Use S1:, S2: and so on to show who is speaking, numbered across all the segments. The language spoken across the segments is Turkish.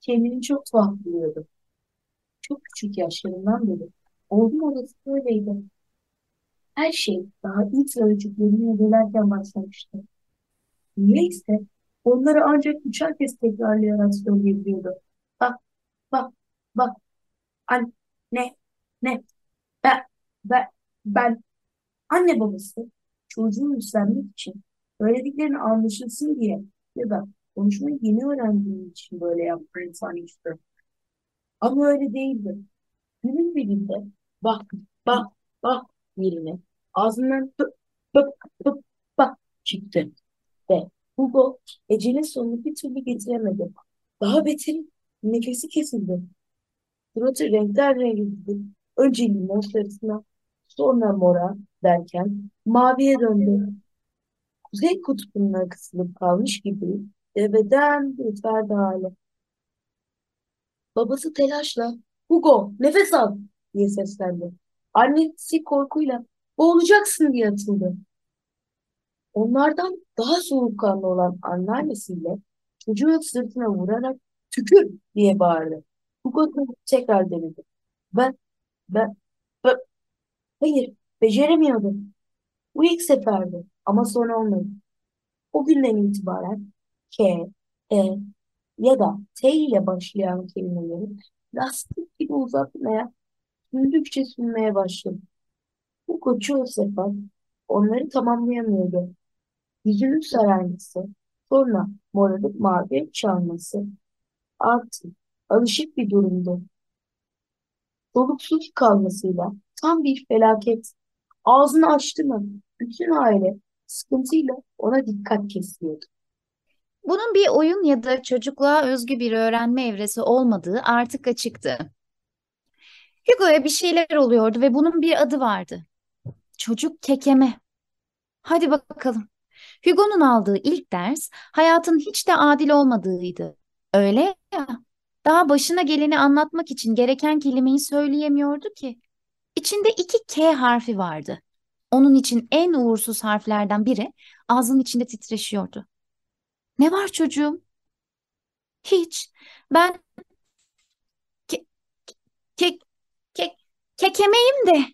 S1: Kendini çok tuhaf buluyordu. Çok küçük yaşlarından beri. Oğlum odası böyleydi. Her şey daha ilk sözcüklerini ödelerken başlamıştı. Niyeyse onları ancak üçer kez tekrarlayarak söyleyebiliyordu. Bak, bak, bak, anne, ne, ne, ben, ben, ben, anne babası çocuğu üstlenmek için söylediklerini anlaşılsın diye ya da konuşmayı yeni öğrendiğim için böyle yaptığını sanmıştı. Ama öyle değildi. Günün birinde bak, bak, bak yerine ağzından pıp, pıp, pıp, bak çıktı. Ve Hugo Ece'nin sonunu bir türlü getiremedi. Daha beteri nefesi kesildi. Suratı renkler renkli. Önce limon sarısına, sonra mora derken maviye döndü. Kuzey kutbuna kısılıp kalmış gibi deveden bir ferdi hale. Babası telaşla Hugo nefes al diye seslendi. Annesi korkuyla boğulacaksın diye atıldı. Onlardan daha soğukkanlı olan anneannesiyle çocuğun sırtına vurarak tükür diye bağırdı. Hugo tekrar denedi. Ben, ben, ben, hayır beceremiyordum. Bu ilk seferdi ama sonra olmadı. O günden itibaren K, E ya da T ile başlayan kelimeleri lastik gibi uzatmaya, sürdükçe sürmeye başladı. Bu koçu o sefer onları tamamlayamıyordu. Yüzünün sararması, sonra morarıp maviye çalması artık alışık bir durumdu. Soluksuz kalmasıyla tam bir felaket. Ağzını açtı mı bütün aile sıkıntıyla ona dikkat kesiyordu.
S2: Bunun bir oyun ya da çocukluğa özgü bir öğrenme evresi olmadığı artık açıktı. Hugo'ya bir şeyler oluyordu ve bunun bir adı vardı. Çocuk kekeme. Hadi bakalım. Hugo'nun aldığı ilk ders hayatın hiç de adil olmadığıydı. Öyle ya. Daha başına geleni anlatmak için gereken kelimeyi söyleyemiyordu ki. İçinde iki K harfi vardı. Onun için en uğursuz harflerden biri ağzının içinde titreşiyordu. Ne var çocuğum? Hiç. Ben ke ke ke kekemeyim de.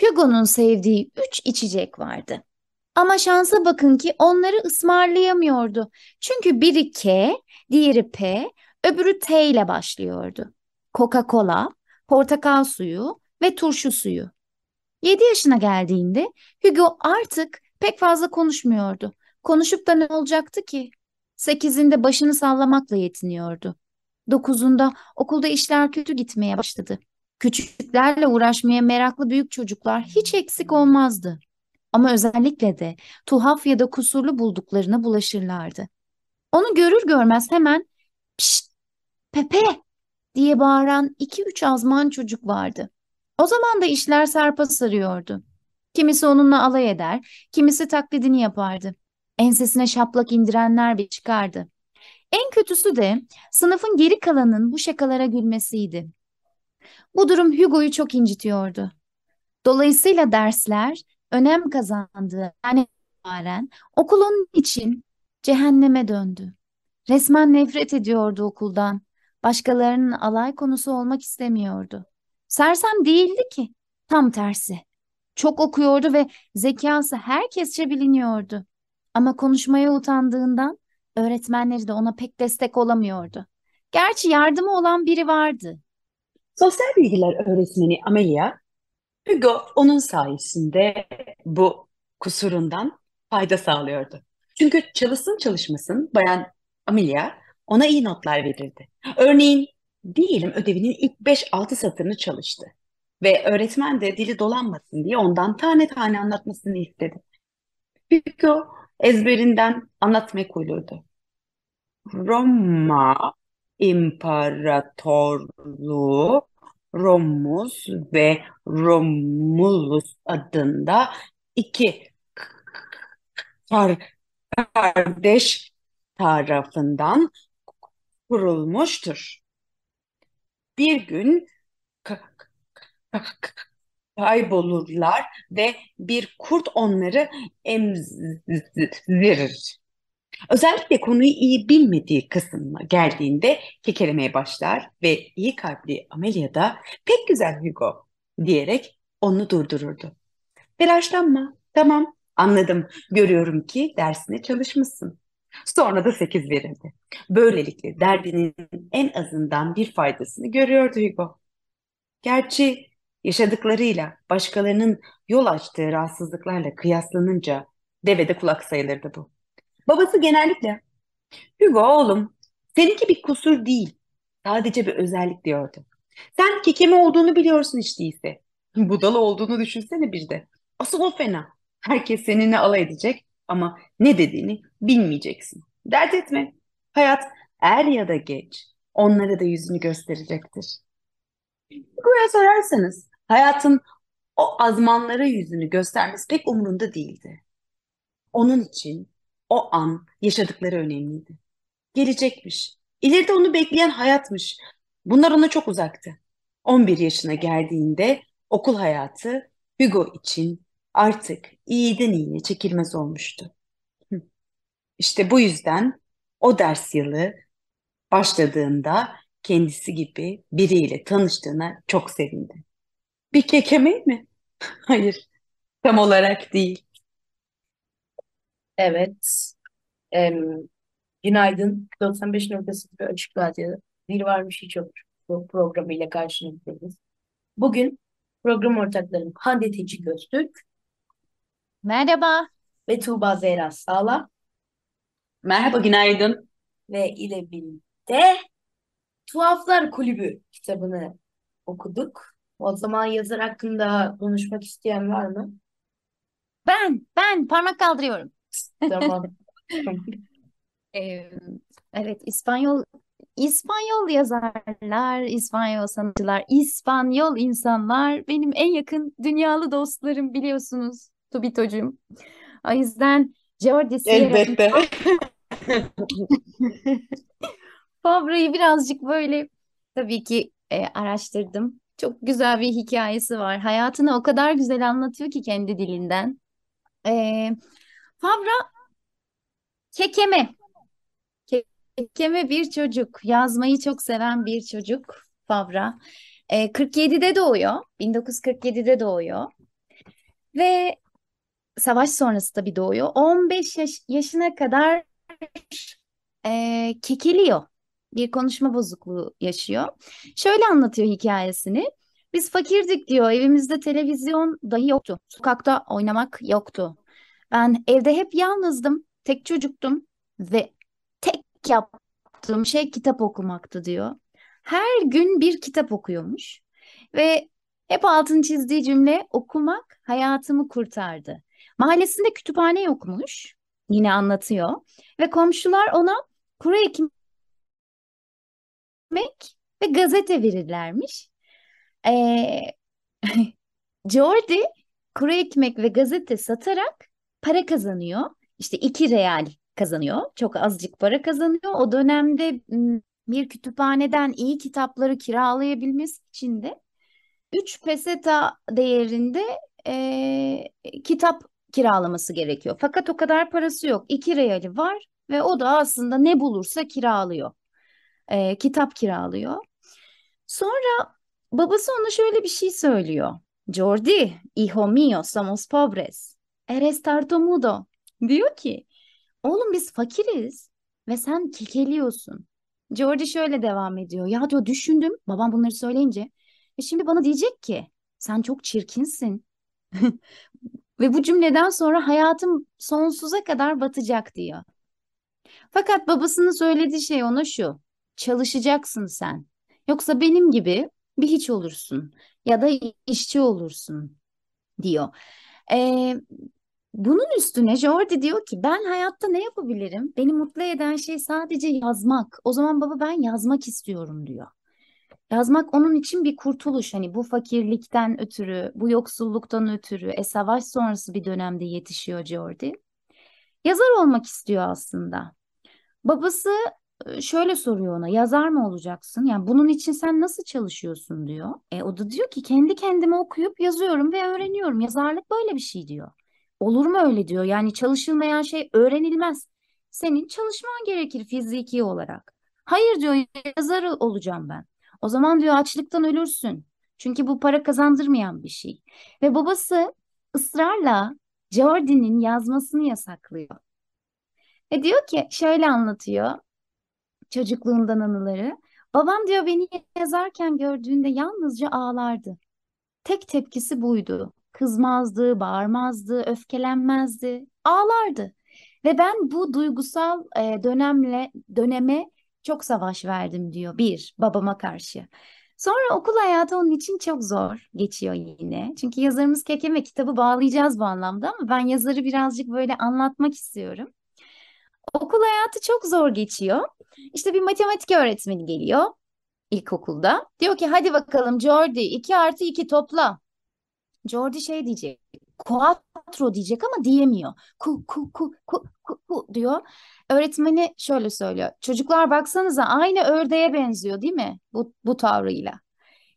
S2: Hugo'nun sevdiği üç içecek vardı. Ama şansa bakın ki onları ısmarlayamıyordu. Çünkü biri K, diğeri P, öbürü T ile başlıyordu. Coca-Cola, portakal suyu ve turşu suyu. 7 yaşına geldiğinde Hugo artık pek fazla konuşmuyordu. Konuşup da ne olacaktı ki? Sekizinde başını sallamakla yetiniyordu. Dokuzunda okulda işler kötü gitmeye başladı. Küçüklerle uğraşmaya meraklı büyük çocuklar hiç eksik olmazdı. Ama özellikle de tuhaf ya da kusurlu bulduklarına bulaşırlardı. Onu görür görmez hemen pişt, Pepe diye bağıran iki üç azman çocuk vardı. O zaman da işler sarpa sarıyordu. Kimisi onunla alay eder, kimisi taklidini yapardı. Ensesine şaplak indirenler bir çıkardı. En kötüsü de sınıfın geri kalanının bu şakalara gülmesiydi. Bu durum Hugo'yu çok incitiyordu. Dolayısıyla dersler önem kazandığı yani itibaren okul onun için cehenneme döndü. Resmen nefret ediyordu okuldan. Başkalarının alay konusu olmak istemiyordu. Sersem değildi ki. Tam tersi. Çok okuyordu ve zekası herkesçe biliniyordu. Ama konuşmaya utandığından öğretmenleri de ona pek destek olamıyordu. Gerçi yardımı olan biri vardı.
S3: Sosyal bilgiler öğretmeni Amelia, Hugo onun sayesinde bu kusurundan fayda sağlıyordu. Çünkü çalışsın çalışmasın bayan Amelia ona iyi notlar verirdi. Örneğin diyelim ödevinin ilk 5-6 satırını çalıştı. Ve öğretmen de dili dolanmasın diye ondan tane tane anlatmasını istedi. Hugo ezberinden anlatmak uyluydu. Roma İmparatorluğu Romulus ve Romulus adında iki kardeş tarafından kurulmuştur. Bir gün kaybolurlar ve bir kurt onları emzirir. Özellikle konuyu iyi bilmediği kısmına geldiğinde kekelemeye başlar ve iyi kalpli Amelia da pek güzel Hugo diyerek onu durdururdu. Telaşlanma, tamam anladım, görüyorum ki dersine çalışmışsın. Sonra da sekiz verirdi. Böylelikle derdinin en azından bir faydasını görüyordu Hugo. Gerçi yaşadıklarıyla başkalarının yol açtığı rahatsızlıklarla kıyaslanınca devede kulak sayılırdı bu. Babası genellikle Hugo oğlum seninki bir kusur değil sadece bir özellik diyordu. Sen kekeme olduğunu biliyorsun hiç değilse. Budala olduğunu düşünsene bir de. Asıl o fena. Herkes seninle alay edecek ama ne dediğini bilmeyeceksin. Dert etme. Hayat er ya da geç onlara da yüzünü gösterecektir. Hugo'ya sorarsanız hayatın o azmanlara yüzünü göstermesi pek umurunda değildi. Onun için o an yaşadıkları önemliydi. Gelecekmiş. İleride onu bekleyen hayatmış. Bunlar ona çok uzaktı. 11 yaşına geldiğinde okul hayatı Hugo için artık iyiden iyiye çekilmez olmuştu. İşte bu yüzden o ders yılı başladığında kendisi gibi biriyle tanıştığına çok sevindi. Bir kekeme mi? Hayır, tam olarak değil.
S1: Evet. Em, günaydın. 95.0 Açık Radyo. Bir varmış hiç yok bu programıyla karşınızdayız. Bugün program ortaklarım Hande Teci Göztürk
S2: Merhaba.
S1: ve Tuğba Zehra Sağla
S3: Merhaba, günaydın.
S1: ve ile birlikte Tuhaflar Kulübü kitabını okuduk. O zaman yazar hakkında konuşmak isteyen var mı?
S2: Ben, ben parmak kaldırıyorum.
S1: Tamam.
S2: Ee, evet, İspanyol İspanyol yazarlar, İspanyol sanatçılar, İspanyol insanlar benim en yakın dünyalı dostlarım biliyorsunuz Tubito'cum. O yüzden Jordi Sierra'nın
S3: Elbette.
S2: Fabra'yı birazcık böyle tabii ki e, araştırdım. Çok güzel bir hikayesi var. Hayatını o kadar güzel anlatıyor ki kendi dilinden. E, Fabra kekeme. Kekeme bir çocuk. Yazmayı çok seven bir çocuk Fabra. E, 47'de doğuyor. 1947'de doğuyor. Ve savaş sonrası tabii doğuyor. 15 yaş- yaşına kadar e, kekeliyor. Bir konuşma bozukluğu yaşıyor. Şöyle anlatıyor hikayesini. Biz fakirdik diyor. Evimizde televizyon dahi yoktu. Sokakta oynamak yoktu. Ben evde hep yalnızdım. Tek çocuktum ve tek yaptığım şey kitap okumaktı diyor. Her gün bir kitap okuyormuş ve hep altını çizdiği cümle okumak hayatımı kurtardı. Mahallesinde kütüphane yokmuş. Yine anlatıyor ve komşular ona kuru ekmek ve gazete verirlermiş. Ee, Jordi kuru ekmek ve gazete satarak para kazanıyor. İşte iki real kazanıyor. Çok azıcık para kazanıyor. O dönemde bir kütüphaneden iyi kitapları kiralayabilmesi için de 3 peseta değerinde e, kitap kiralaması gerekiyor. Fakat o kadar parası yok. 2 reali var ve o da aslında ne bulursa kiralıyor. E, kitap kiralıyor. Sonra babası ona şöyle bir şey söylüyor. Jordi, hijo mío, somos pobres. Eres tartamudo. Diyor ki, oğlum biz fakiriz ve sen kekeliyorsun. Jordi şöyle devam ediyor. Ya diyor düşündüm babam bunları söyleyince. E şimdi bana diyecek ki sen çok çirkinsin. Ve bu cümleden sonra hayatım sonsuza kadar batacak diyor. Fakat babasının söylediği şey ona şu. Çalışacaksın sen. Yoksa benim gibi bir hiç olursun ya da işçi olursun diyor. Ee, Bunun üstüne Jordi diyor ki ben hayatta ne yapabilirim? Beni mutlu eden şey sadece yazmak. O zaman baba ben yazmak istiyorum diyor. Yazmak onun için bir kurtuluş. Hani bu fakirlikten ötürü, bu yoksulluktan ötürü, e, savaş sonrası bir dönemde yetişiyor Jordi. Yazar olmak istiyor aslında. Babası şöyle soruyor ona, yazar mı olacaksın? Yani bunun için sen nasıl çalışıyorsun diyor. E, o da diyor ki kendi kendime okuyup yazıyorum ve öğreniyorum. Yazarlık böyle bir şey diyor. Olur mu öyle diyor. Yani çalışılmayan şey öğrenilmez. Senin çalışman gerekir fiziki olarak. Hayır diyor yazar olacağım ben. O zaman diyor açlıktan ölürsün. Çünkü bu para kazandırmayan bir şey. Ve babası ısrarla Jordi'nin yazmasını yasaklıyor. Ve diyor ki şöyle anlatıyor çocukluğundan anıları. Babam diyor beni yazarken gördüğünde yalnızca ağlardı. Tek tepkisi buydu. Kızmazdı, bağırmazdı, öfkelenmezdi, ağlardı. Ve ben bu duygusal e, dönemle döneme çok savaş verdim diyor bir babama karşı. Sonra okul hayatı onun için çok zor geçiyor yine. Çünkü yazarımız Keke ve kitabı bağlayacağız bu anlamda ama ben yazarı birazcık böyle anlatmak istiyorum. Okul hayatı çok zor geçiyor. İşte bir matematik öğretmeni geliyor ilkokulda. Diyor ki hadi bakalım Jordi 2 artı 2 topla. Jordi şey diyecek. Quattro diyecek ama diyemiyor. Ku ku ku ku ku, ku diyor. Öğretmeni şöyle söylüyor. Çocuklar baksanıza aynı ördeğe benziyor değil mi? Bu, bu tavrıyla.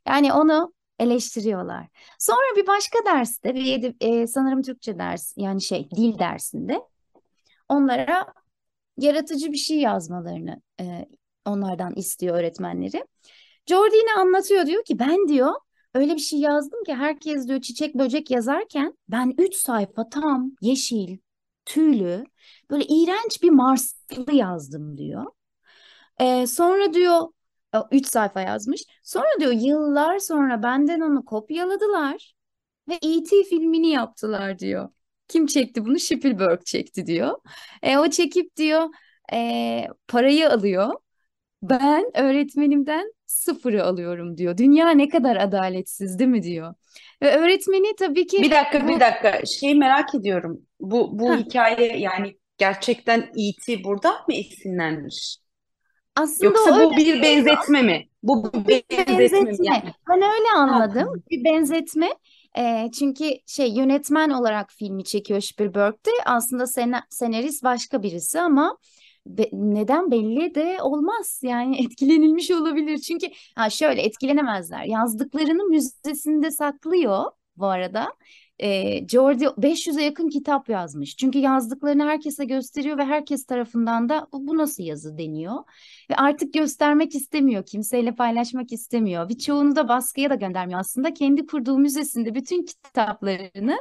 S2: Yani onu eleştiriyorlar. Sonra bir başka derste bir e, sanırım Türkçe ders yani şey dil dersinde onlara yaratıcı bir şey yazmalarını e, onlardan istiyor öğretmenleri. Jordi yine anlatıyor diyor ki ben diyor öyle bir şey yazdım ki herkes diyor çiçek böcek yazarken ben 3 sayfa tam yeşil, tüylü böyle iğrenç bir Marslı yazdım diyor. Ee, sonra diyor 3 sayfa yazmış. Sonra diyor yıllar sonra benden onu kopyaladılar ve E.T. filmini yaptılar diyor. Kim çekti bunu? Spielberg çekti diyor. E, o çekip diyor e, parayı alıyor. Ben öğretmenimden sıfırı alıyorum diyor. Dünya ne kadar adaletsiz değil mi diyor. Ve öğretmeni tabii ki
S3: Bir dakika, bir dakika. Şeyi merak ediyorum. Bu bu
S2: Heh,
S3: hikaye yani gerçekten E.T. buradan mı esinlenmiş?
S2: aslında
S3: Yoksa bu bir benzetme mi? Bu bir benzetme
S2: benzetme.
S3: Yani
S2: Ben öyle
S3: ha,
S2: anladım. Bir benzetme. E, çünkü şey yönetmen olarak filmi çekiyor Spielberg'de. Aslında sena, senarist başka birisi ama be- neden belli de olmaz. Yani etkilenilmiş olabilir. Çünkü ha şöyle etkilenemezler. Yazdıklarını müzesinde saklıyor bu arada. E, Jordi 500'e yakın kitap yazmış. Çünkü yazdıklarını herkese gösteriyor ve herkes tarafından da bu, bu nasıl yazı deniyor. Ve artık göstermek istemiyor, kimseyle paylaşmak istemiyor. Birçoğunu da baskıya da göndermiyor. Aslında kendi kurduğu müzesinde bütün kitaplarını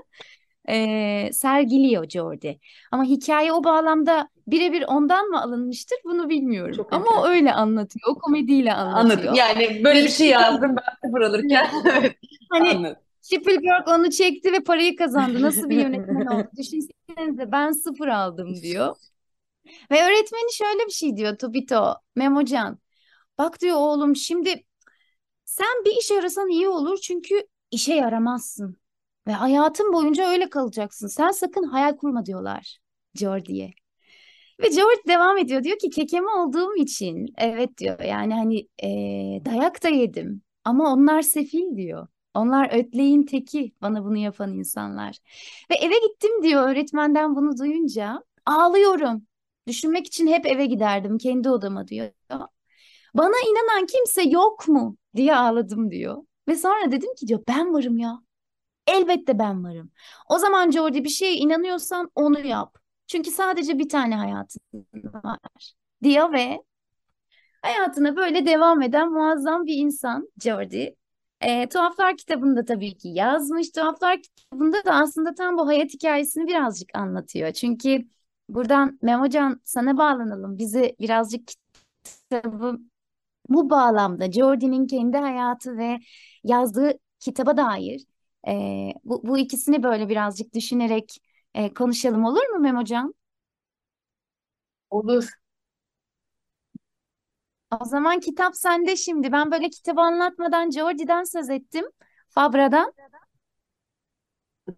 S2: e, sergiliyor Jordi. Ama hikaye o bağlamda birebir ondan mı alınmıştır bunu bilmiyorum.
S3: çok
S2: Ama o öyle anlatıyor, o komediyle
S3: Anladım.
S2: anlatıyor.
S3: Yani böyle bir şey yazdım ben sıfır alırken.
S2: Hani
S3: anladım.
S2: Spielberg onu çekti ve parayı kazandı. Nasıl bir yönetmen oldu? Düşünsenize ben sıfır aldım diyor. Ve öğretmeni şöyle bir şey diyor Tobito, Memocan. Bak diyor oğlum şimdi sen bir iş arasan iyi olur çünkü işe yaramazsın. Ve hayatın boyunca öyle kalacaksın. Sen sakın hayal kurma diyorlar Jordi'ye. Ve George devam ediyor diyor ki kekeme olduğum için evet diyor yani hani e, dayak da yedim ama onlar sefil diyor. Onlar ötleğin teki bana bunu yapan insanlar. Ve eve gittim diyor öğretmenden bunu duyunca ağlıyorum. Düşünmek için hep eve giderdim kendi odama diyor. Bana inanan kimse yok mu diye ağladım diyor. Ve sonra dedim ki diyor ben varım ya. Elbette ben varım. O zaman Jordi bir şeye inanıyorsan onu yap. Çünkü sadece bir tane hayatın var diyor ve hayatına böyle devam eden muazzam bir insan Jordi. E, Tuhaflar kitabında tabii ki yazmış. Tuhaflar kitabında da aslında tam bu hayat hikayesini birazcık anlatıyor. Çünkü buradan Memocan sana bağlanalım. Bizi birazcık kitabı bu bağlamda Jordi'nin kendi hayatı ve yazdığı kitaba dair e, bu, bu ikisini böyle birazcık düşünerek e, konuşalım olur mu Memocan?
S1: Olur.
S2: O zaman kitap sende şimdi. Ben böyle kitabı anlatmadan Jordi'den söz ettim. Fabra'dan.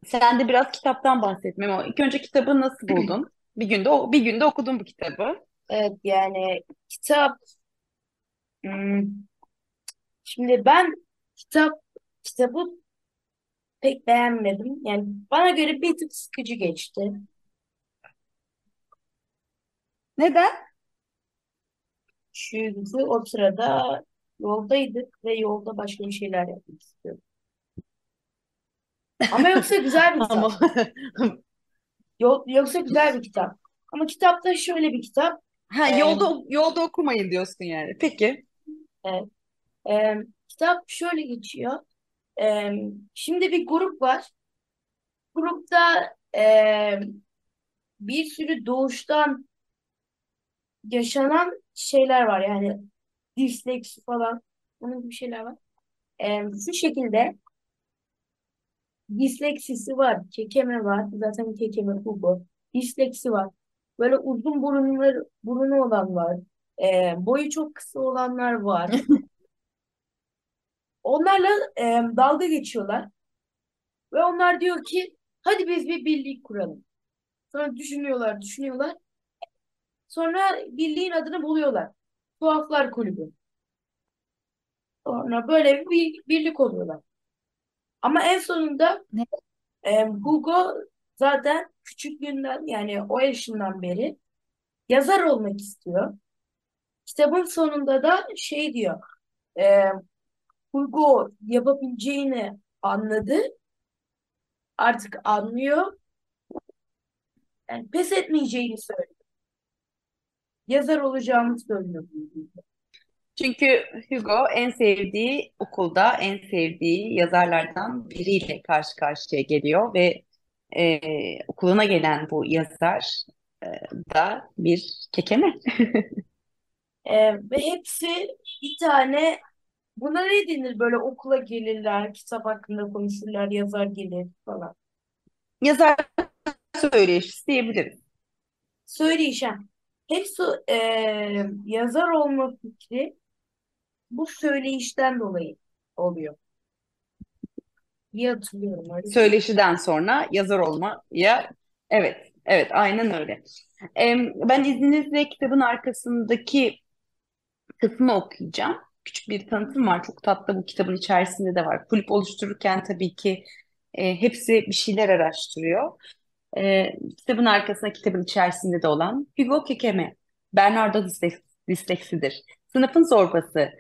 S3: Sen de biraz kitaptan bahset Memo. İlk önce kitabı nasıl buldun? Bir günde bir günde okudun bu kitabı.
S1: Evet yani kitap hmm, şimdi ben kitap kitabı pek beğenmedim. Yani bana göre bir tık sıkıcı geçti.
S3: Neden?
S1: Çünkü o sırada yoldaydık ve yolda başka bir şeyler yapmak istiyordum. Ama yoksa güzel bir kitap.
S3: Ama
S1: Yo- Yoksa güzel bir kitap. Ama kitapta şöyle bir kitap.
S3: ha
S1: Ee,
S3: yolda yolda okumayın diyorsun yani. Peki.
S1: evet. Ee, kitap şöyle geçiyor. Ee, şimdi bir grup var. Grupta ee, bir sürü doğuştan yaşanan şeyler var. Yani disleksi falan. Onun gibi şeyler var. Ee, şu şekilde disleksisi var. Kekeme var. Zaten kekeme Hugo. Disleksi var. Böyle uzun burunları, burunu olan var. Ee, boyu çok kısa olanlar var. Onlarla e, dalga geçiyorlar. Ve onlar diyor ki hadi biz bir birlik kuralım. Sonra düşünüyorlar, düşünüyorlar. Sonra birliğin adını buluyorlar. Tuhaflar Kulübü. Sonra böyle bir birlik oluyorlar. Ama en sonunda
S2: Ne?
S1: e, Hugo zaten küçüklüğünden yani o yaşından beri yazar olmak istiyor. Kitabın sonunda da şey diyor. E, Hugo yapabileceğini anladı. Artık anlıyor. Yani pes etmeyeceğini söylüyor. Yazar olacağını söylüyor.
S3: Çünkü Hugo en sevdiği okulda en sevdiği yazarlardan biriyle karşı karşıya geliyor ve e, okuluna gelen bu yazar e, da bir kekeme.
S1: Ee, ve hepsi bir tane buna ne denir böyle okula gelirler, kitap hakkında konuşurlar, yazar gelir falan.
S3: Yazar söyleşisi diyebiliriz.
S1: Söyleyeceğim. Hepsi e, yazar olma fikri bu söyleyişten dolayı oluyor. İyi hatırlıyorum öyle şey.
S3: Söyleşiden sonra yazar olmaya evet evet aynen öyle. Em, ben izninizle kitabın arkasındaki kısmı okuyacağım. Küçük bir tanıtım var. Çok tatlı bu kitabın içerisinde de var. Kulüp oluştururken tabii ki e, hepsi bir şeyler araştırıyor. E, kitabın arkasında kitabın içerisinde de olan Hugo Kekeme, Bernardo Disleksidir. Sınıfın zorbası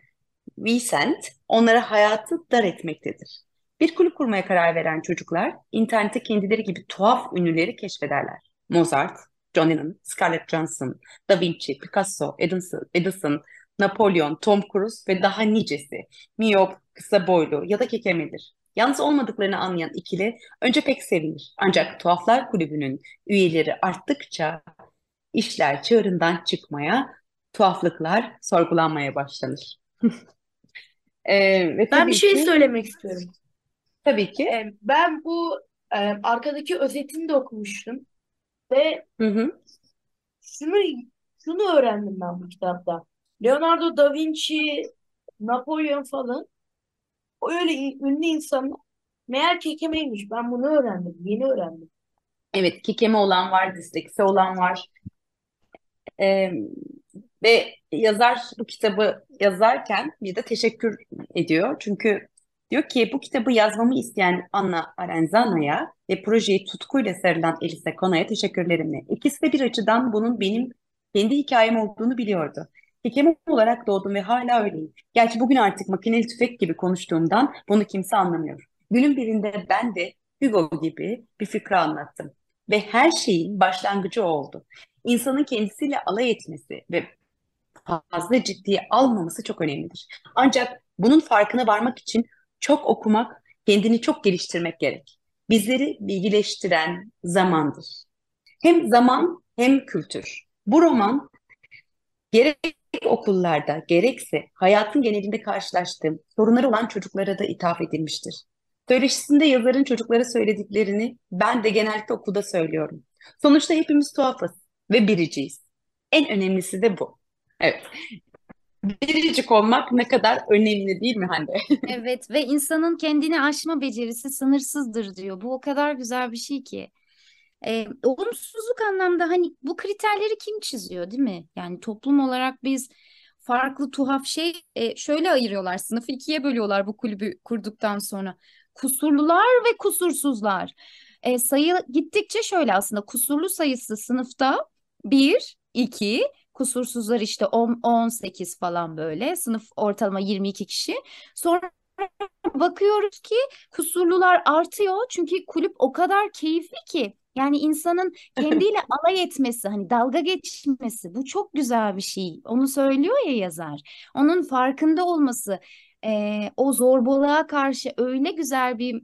S3: Vincent onlara hayatı dar etmektedir. Bir kulüp kurmaya karar veren çocuklar internette kendileri gibi tuhaf ünlüleri keşfederler. Mozart, John Lennon, Scarlett Johansson, Da Vinci, Picasso, Edison, Edison, Napolyon, Tom Cruise ve daha nicesi. Miyop, kısa boylu ya da kekemedir. Yalnız olmadıklarını anlayan ikili önce pek sevinir. Ancak Tuhaflar Kulübü'nün üyeleri arttıkça işler çığırından çıkmaya, tuhaflıklar sorgulanmaya başlanır. Ee, ve
S1: Ben bir şey
S3: ki,
S1: söylemek istiyorum.
S3: tabii ki,
S1: E, ben bu e, arkadaki özetini de okumuştum ve
S3: hı hı,
S1: şunu şunu öğrendim ben bu kitapta. Leonardo da Vinci, Napolyon falan öyle ünlü insanlar meğer kekemeymiş. Ben bunu öğrendim. Yeni öğrendim.
S3: evet kekeme olan var, disleksi olan var. Ee, ve yazar bu kitabı yazarken bir de teşekkür ediyor. Çünkü diyor ki bu kitabı yazmamı isteyen Anna Arenzana'ya ve projeyi tutkuyla sarılan Elise Cona'ya teşekkürlerimle. İkisi de bir açıdan bunun benim kendi hikayem olduğunu biliyordu. Kekeme olarak doğdum ve hala öyleyim. Gerçi bugün artık makineli tüfek gibi konuştuğumdan bunu kimse anlamıyor. Günün birinde ben de Hugo gibi bir fikri anlattım. Ve her şeyin başlangıcı oldu. İnsanın kendisiyle alay etmesi ve fazla ciddiye almaması çok önemlidir. Ancak bunun farkına varmak için çok okumak, kendini çok geliştirmek gerek. Bizleri bilgileştiren zamandır. Hem zaman hem kültür. Bu roman gerek okullarda gerekse hayatın genelinde karşılaştığım sorunları olan çocuklara da ithaf edilmiştir. Söyleşisinde yazarın çocuklara söylediklerini ben de genellikle okulda söylüyorum. Sonuçta hepimiz tuhafız ve biriciyiz. En önemlisi de bu. Evet. biricik olmak ne kadar önemli değil mi Hande?
S2: Evet ve insanın kendini aşma becerisi sınırsızdır diyor. Bu o kadar güzel bir şey ki. Ee, olumsuzluk anlamda hani bu kriterleri kim çiziyor değil mi? Yani toplum olarak biz farklı tuhaf şey e, şöyle ayırıyorlar. Sınıfı ikiye bölüyorlar bu kulübü kurduktan sonra. Kusurlular ve kusursuzlar. E, sayı gittikçe şöyle aslında kusurlu sayısı sınıfta 1, 2, kusursuzlar işte 10, 18 falan böyle. Sınıf ortalama 22 kişi. Sonra bakıyoruz ki kusurlular artıyor çünkü kulüp o kadar keyifli ki. Yani insanın kendiyle alay etmesi, hani dalga geçmesi bu çok güzel bir şey. Onu söylüyor ya yazar. Onun farkında olması, e, o zorbalığa karşı öyle güzel bir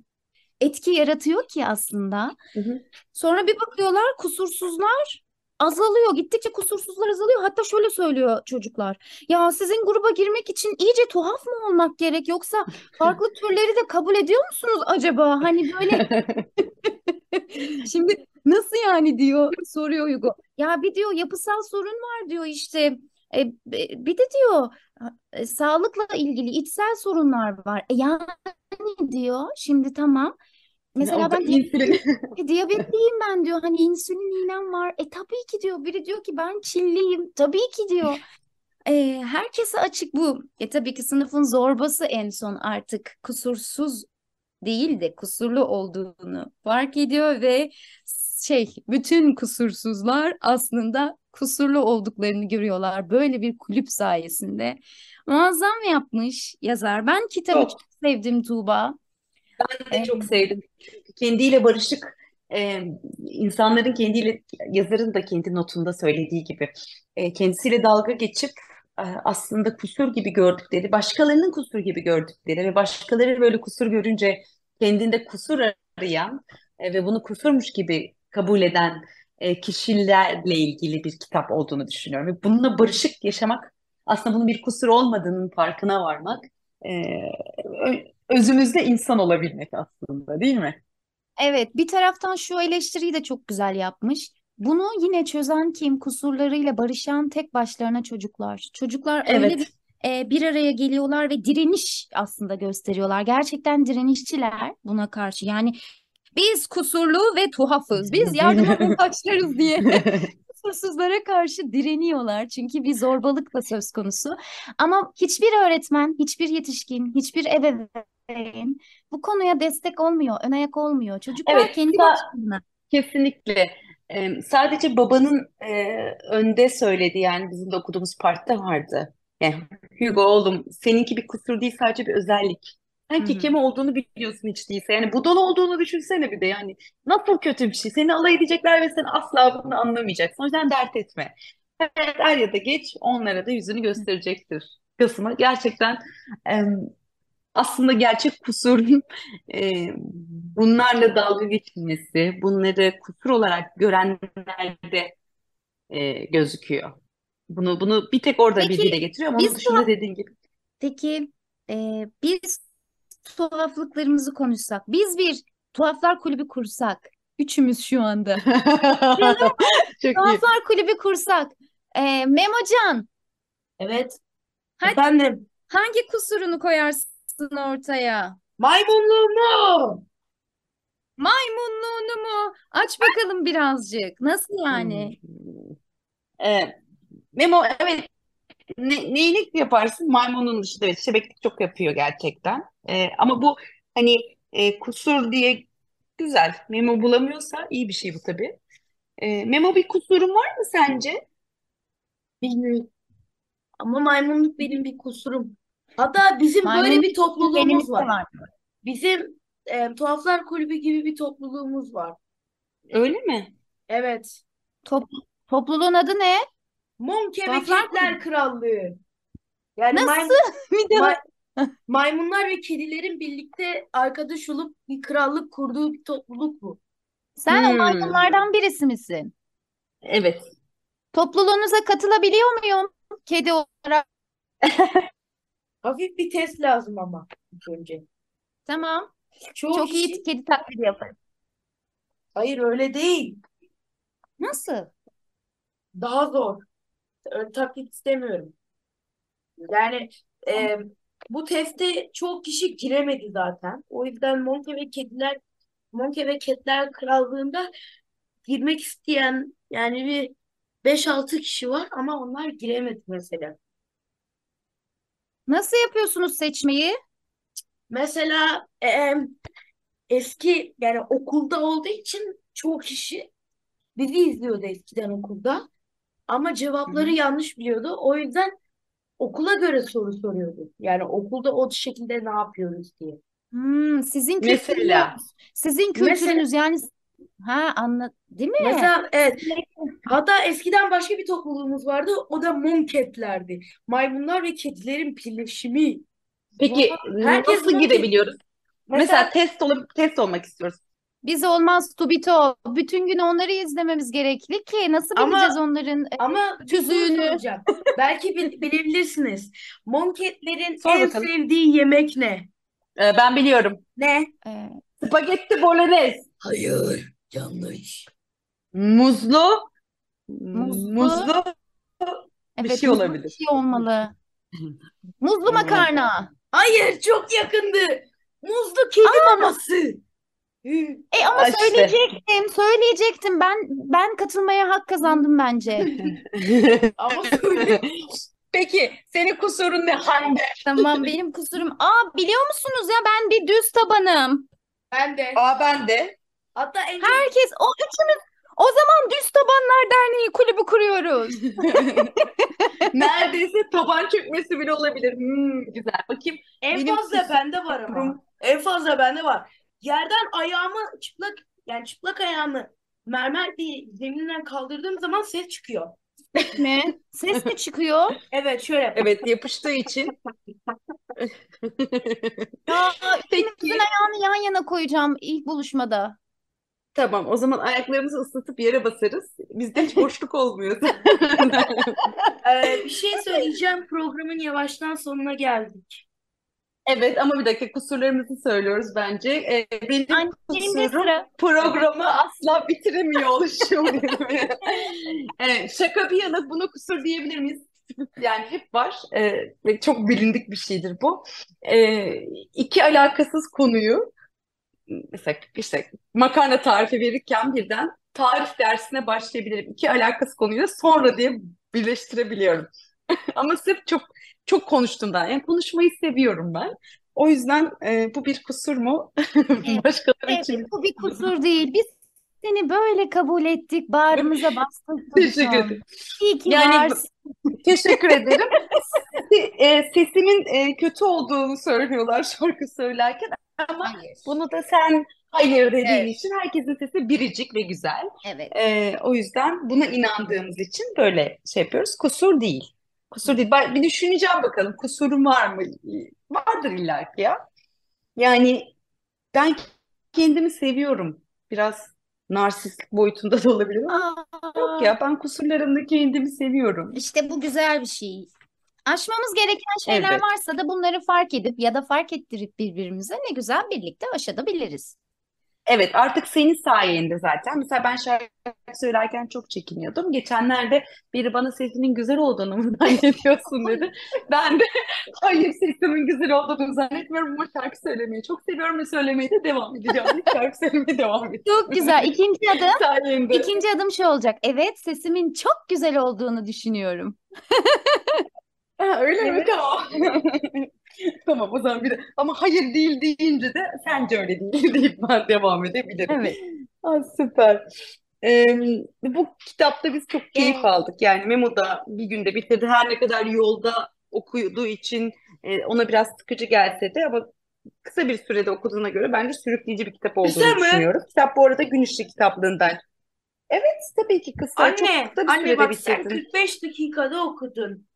S2: etki yaratıyor ki aslında.
S3: Hı hı.
S2: Sonra bir bakıyorlar kusursuzlar azalıyor. Gittikçe kusursuzlar azalıyor. Hatta şöyle söylüyor çocuklar. Ya sizin gruba girmek için iyice tuhaf mı olmak gerek yoksa farklı türleri de kabul ediyor musunuz acaba? Hani böyle Şimdi nasıl yani diyor soruyor Hugo. Ya bir diyor yapısal sorun var diyor işte. E, bir de diyor e, sağlıkla ilgili içsel sorunlar var. E, yani diyor şimdi tamam. Mesela ben
S3: insülin.
S2: e, diyabetliyim ben diyor. Hani insülin iğnem var. E tabii ki diyor. Biri diyor ki ben Çilliyim. Tabii ki diyor. E, herkese açık bu. E tabii ki sınıfın zorbası en son artık kusursuz değil de kusurlu olduğunu fark ediyor ve şey bütün kusursuzlar aslında kusurlu olduklarını görüyorlar böyle bir kulüp sayesinde. Muazzam yapmış yazar. Ben kitabı
S3: Çok.
S2: çok sevdim Tuğba.
S3: Ben de
S2: E,
S3: çok sevdim. Çünkü kendiyle barışık e, insanların kendiyle yazarın da kendi notunda söylediği gibi e, kendisiyle dalga geçip aslında kusur gibi gördükleri, başkalarının kusur gibi gördükleri ve başkaları böyle kusur görünce kendinde kusur arayan e, ve bunu kusurmuş gibi kabul eden e, kişilerle ilgili bir kitap olduğunu düşünüyorum. Ve bununla barışık yaşamak aslında bunun bir kusur olmadığının farkına varmak e, özümüzde insan olabilmek aslında değil mi?
S2: Evet, bir taraftan şu eleştiriyi de çok güzel yapmış. Bunu yine çözen kim? Kusurlarıyla barışan tek başlarına çocuklar. Çocuklar öyle
S3: Evet.
S2: bir e, bir araya geliyorlar ve direniş aslında gösteriyorlar. Gerçekten direnişçiler buna karşı. Yani biz kusurlu ve tuhafız. Biz yardıma muhtaçlarız diye kusursuzlara karşı direniyorlar. Çünkü bir zorbalık da söz konusu. Ama hiçbir öğretmen, hiçbir yetişkin, hiçbir ebeveyn bu konuya destek olmuyor, ön ayak olmuyor. Çocuklar
S3: Evet,
S2: kendi başlarına.
S3: kesinlikle. Sadece babanın e, önde söylediği yani bizim de okuduğumuz partta vardı. Yani Hugo oğlum seninki bir kusur değil sadece bir özellik. Sen kekeme olduğunu biliyorsun hiç değilse. Yani budala olduğunu düşünsene bir de yani. Nasıl kötü bir şey. Seni alay edecekler ve sen asla bunu anlamayacaksın. O yüzden dert etme. Evet, er ya da geç onlara da yüzünü gösterecektir. Kısmı gerçekten em, aslında gerçek kusurun e, bunlarla dalga geçilmesi, bunları kusur olarak görenlerde e, gözüküyor. Bunu bunu bir tek orada bir
S2: Peki
S3: dile getiriyor ama onun dışında
S2: tuhaf,
S3: dediğin gibi.
S2: peki e, biz tuhaflıklarımızı konuşsak, biz bir tuhaflar kulübü kursak, üçümüz şu anda.
S3: Çok iyi.
S2: Tuhaflar kulübü kursak. E, Memocan,
S1: Evet.
S2: hadi
S1: Efendim.
S2: hangi kusurunu koyarsın ortaya?
S1: Maymunluğumu.
S2: Maymunluğunu mu? Aç bakalım birazcık. Nasıl yani?
S3: Hmm. E, Memo evet ne, neyini yaparsın? Maymunun dışında evet şebeklik çok yapıyor gerçekten. E, ama bu hani e, kusur diye güzel. Memo bulamıyorsa iyi bir şey bu tabii. E, Memo bir kusurun var mı sence?
S1: Bilmiyorum. Ama maymunluk benim bir kusurum. Hatta bizim böyle bir topluluğumuz var.
S2: var.
S1: Bizim e, Tuhaflar Kulübü gibi bir topluluğumuz var.
S3: Öyle mi?
S1: Evet.
S2: Top, topluluğun adı ne?
S1: Mum
S2: Kulübü.
S1: Krallığı. Yani
S2: Nasıl? Bir
S1: may- maymunlar ve kedilerin birlikte arkadaş olup bir krallık kurduğu bir topluluk bu.
S2: Sen o
S3: Hmm.
S2: maymunlardan birisi misin?
S3: Evet.
S2: Topluluğunuza katılabiliyor muyum? Kedi olarak.
S1: Hafif bir test lazım ama ilk önce.
S2: Tamam.
S1: Çoğu
S2: Çok iyi
S1: kişi
S2: kedi taklidi yaparım.
S1: hayır öyle değil.
S2: Nasıl?
S1: Daha zor. Öyle taklit istemiyorum. Yani e, bu teste çoğu kişi giremedi zaten. O yüzden Monke ve Kediler Monke ve Kediler Krallığı'nda girmek isteyen yani bir 5-6 kişi var ama onlar giremedi mesela.
S2: Nasıl yapıyorsunuz seçmeyi?
S1: Mesela e, eski yani okulda olduğu için çoğu kişi bizi izliyordu eskiden okulda. Ama cevapları yanlış biliyordu. O yüzden okula göre soru soruyordu. Yani okulda o şekilde ne yapıyoruz diye.
S2: Hmm, sizin kültürünüz,
S3: Mesela
S2: sizin
S1: Mesela
S2: kültürünüz yani ha anla değil mi?
S1: mesela evet hatta eskiden başka bir topluluğumuz vardı. O da Monketlerdi. Maymunlar ve kedilerin birleşimi.
S3: peki
S1: Herkes
S3: nasıl
S1: Monket.
S3: girebiliyoruz? Mesela
S1: Mesela
S3: test olup test olmak istiyoruz.
S2: Biz olmaz Tubito. Bütün gün onları izlememiz gerekli ki nasıl
S1: Ama-
S2: bileceğiz onların e,
S1: ama soru
S2: tüzüğünü?
S1: Belki bil- bilebilirsiniz. Monketlerin
S3: Sor
S1: en
S3: bakalım.
S1: sevdiği yemek ne?
S3: Ee, ben biliyorum.
S1: Ne?
S2: e,
S3: Spagetti bolognese.
S1: Hayır, yanlış.
S3: Muzlu.
S2: Muzlu.
S3: Muzlu bir
S2: evet
S3: şey
S2: muzlu bir
S3: olabilir.
S2: şey olmalı. Muzlu makarna.
S1: Hayır, çok yakındı. Muzlu kedi maması. Hı.
S2: E ama
S3: Ha işte.
S2: söyleyecektim, söyleyecektim. Ben ben katılmaya hak kazandım bence.
S1: Ama söyle.
S3: Peki senin kusurun ne Hande?
S2: Tamam benim kusurum. Aa biliyor musunuz ya ben bir düz tabanım.
S1: Ben de.
S3: Aa ben de.
S1: Hatta en
S2: Herkes o üçümüz o zaman Düz Tabanlar Derneği kulübü kuruyoruz.
S3: Neredeyse taban çökmesi bile olabilir. Hmm, güzel. Bakayım.
S1: en
S3: benim
S1: fazla bende var ama. En fazla bende var. Yerden ayağımı çıplak yani çıplak ayağımı mermer diye zeminden kaldırdığım zaman ses çıkıyor.
S2: mi? Ses mi çıkıyor?
S1: Evet şöyle.
S3: Evet yapıştığı için.
S2: Ya
S3: Peki.
S2: üçümüzün ayağını yan yana koyacağım ilk buluşmada.
S3: Tamam o zaman ayaklarımızı ıslatıp yere basarız. Bizde hiç boşluk olmuyor.
S1: Ee, bir şey söyleyeceğim. Programın yavaştan sonuna geldik.
S3: Evet ama bir dakika kusurlarımızı söylüyoruz bence. Ee, benim
S2: Annemde
S3: kusurum
S2: sıra.
S3: programı asla bitiremiyor oluşum. Evet, şaka bir yana buna kusur diyebilir miyiz? Yani hep var Ee, ve çok bilindik bir şeydir bu. Ee, iki alakasız konuyu mesela işte makarna tarifi verirken birden tarif dersine başlayabilirim. İki alakasız konuyu da sonra diye birleştirebiliyorum. Ama sırf çok çok konuştuğumdan yani konuşmayı seviyorum ben. O yüzden e, bu bir kusur mu? Başkaları
S2: Evet,
S3: için
S2: bu bir kusur değil. Biz seni böyle kabul ettik, bağrımıza bastık
S3: teşekkür ederim.
S2: İyi ki
S3: Yani
S2: varsın.
S3: Teşekkür ederim. E, Sesimin e, kötü olduğunu söylüyorlar şarkı söylerken ama
S2: Hayır.
S3: bunu da sen hayır dediğin
S1: Evet.
S3: için herkesin sesi biricik ve güzel.
S2: Evet.
S3: E, o yüzden buna inandığımız için böyle şey yapıyoruz. Kusur değil. Kusur değil. Bir düşüneceğim bakalım kusurum var mı? Vardır illa ki ya. Yani ben kendimi seviyorum. Biraz narsistlik boyutunda da olabilir ama yok
S2: Aa,
S3: ya ben kusurlarımda kendimi seviyorum.
S2: işte bu güzel bir şey. Aşmamız gereken şeyler
S3: Evet.
S2: varsa da bunları fark edip ya da fark ettirip birbirimize ne güzel birlikte aşabiliriz.
S3: Evet artık senin sayende zaten. Mesela ben şarkı söylerken çok çekiniyordum. Geçenlerde biri bana sesinin güzel olduğunu mu zannediyorsun dedi. Ben de hayır sesimin güzel olduğunu zannetmiyorum ama şarkı söylemeyi çok seviyorum ve söylemeye de devam edeceğim. Şarkı söylemeye devam edeceğim.
S2: Çok güzel. İkinci adım,
S3: Sayende.
S2: ikinci adım şu olacak. Evet, sesimin çok güzel olduğunu düşünüyorum.
S3: Ha, öyle mi?
S1: Evet.
S3: Tamam. Tamam o zaman bir de ama hayır değil deyince de sence öyle değil deyip ben devam edebilirim.
S2: Evet.
S3: Aa, süper. Ee, bu kitapta biz çok keyif
S1: Evet.
S3: aldık. Yani Memo da bir günde bitirdi. Her ne kadar yolda okuduğu için e, ona biraz sıkıcı gelse de ama kısa bir sürede okuduğuna göre bence sürükleyici bir kitap
S1: Kısa
S3: olduğunu
S1: mı?
S3: düşünüyorum. Kitap bu arada Gün Işığı kitaplığından. Evet tabii ki kısa. Çok
S1: Anne,
S3: kısa bir
S1: anne
S3: sürede
S1: bak sen
S3: bitirdin.
S1: 45 dakikada okudun.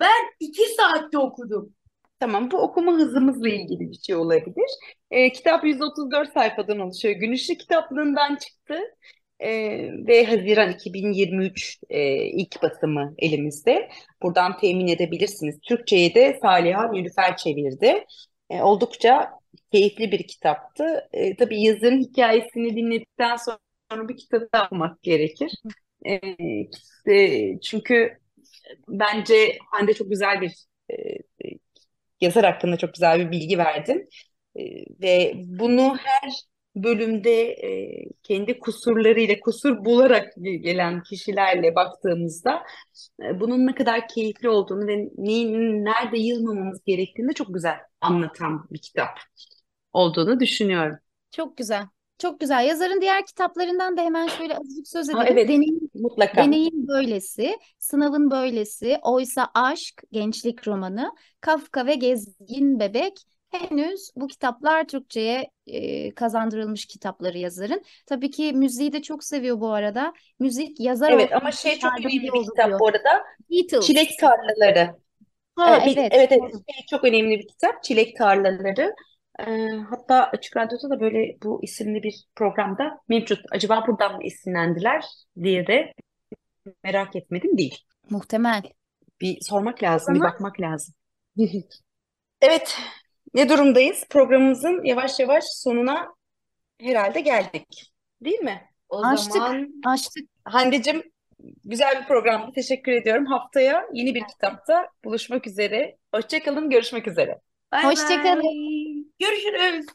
S1: Ben 2 saatte okudum.
S3: Tamam, bu okuma hızımızla ilgili bir şey olabilir. Ee, kitap 134 sayfadan oluşuyor. Gün Işığı kitaplığından çıktı. Ee, ve Haziran 2023 e, ilk basımı elimizde. Buradan temin edebilirsiniz. Türkçe'ye de Saliha Nilüfer çevirdi. Ee, oldukça keyifli bir kitaptı. Ee, tabii yazarın hikayesini dinledikten sonra bir kitabı okumak gerekir. Ee, e, çünkü bence Hande çok güzel bir e, yazar hakkında çok güzel bir bilgi verdin. E, ve bunu her bölümde e, kendi kusurlarıyla kusur bularak gelen kişilerle baktığımızda e, bunun ne kadar keyifli olduğunu ve neyin nerede yılmamamız gerektiğini de çok güzel anlatan bir kitap olduğunu düşünüyorum.
S2: Çok güzel. Çok güzel. Yazarın diğer kitaplarından da hemen şöyle azıcık söz
S3: Ha,
S2: edelim.
S3: evet,
S2: Deneyim,
S3: mutlaka.
S2: Deneyim Böylesi, Sınavın Böylesi, Oysa Aşk, gençlik romanı, Kafka ve Gezgin Bebek. Henüz bu kitaplar Türkçe'ye e, kazandırılmış kitapları yazarın. Tabii ki müziği de çok seviyor bu arada. Müzik yazar
S3: Evet ama şey çok önemli bir
S2: olur
S3: kitap bu arada.
S2: Beatles.
S3: Çilek Tarlaları.
S2: Ha, evet.
S3: evet, evet.
S2: doğru.
S3: Şey çok önemli bir kitap. Çilek Tarlaları. Ee, hatta Açık Radyo'da da böyle bu isimli bir programda mevcut. Acaba buradan mı esinlendiler diye de merak etmedim değil.
S2: Muhtemel.
S3: Bir sormak lazım, bir
S2: zaman-
S3: bakmak lazım. Evet, ne durumdayız? Programımızın yavaş yavaş sonuna herhalde geldik. Değil mi? O
S2: Açtık.
S3: zaman
S2: Açtık.
S3: Hande'cim güzel bir programdı. Teşekkür ediyorum. Haftaya yeni bir kitapta buluşmak üzere. Hoşça kalın, görüşmek üzere. Bay
S2: Hoşça
S3: bay. Görüşürüz.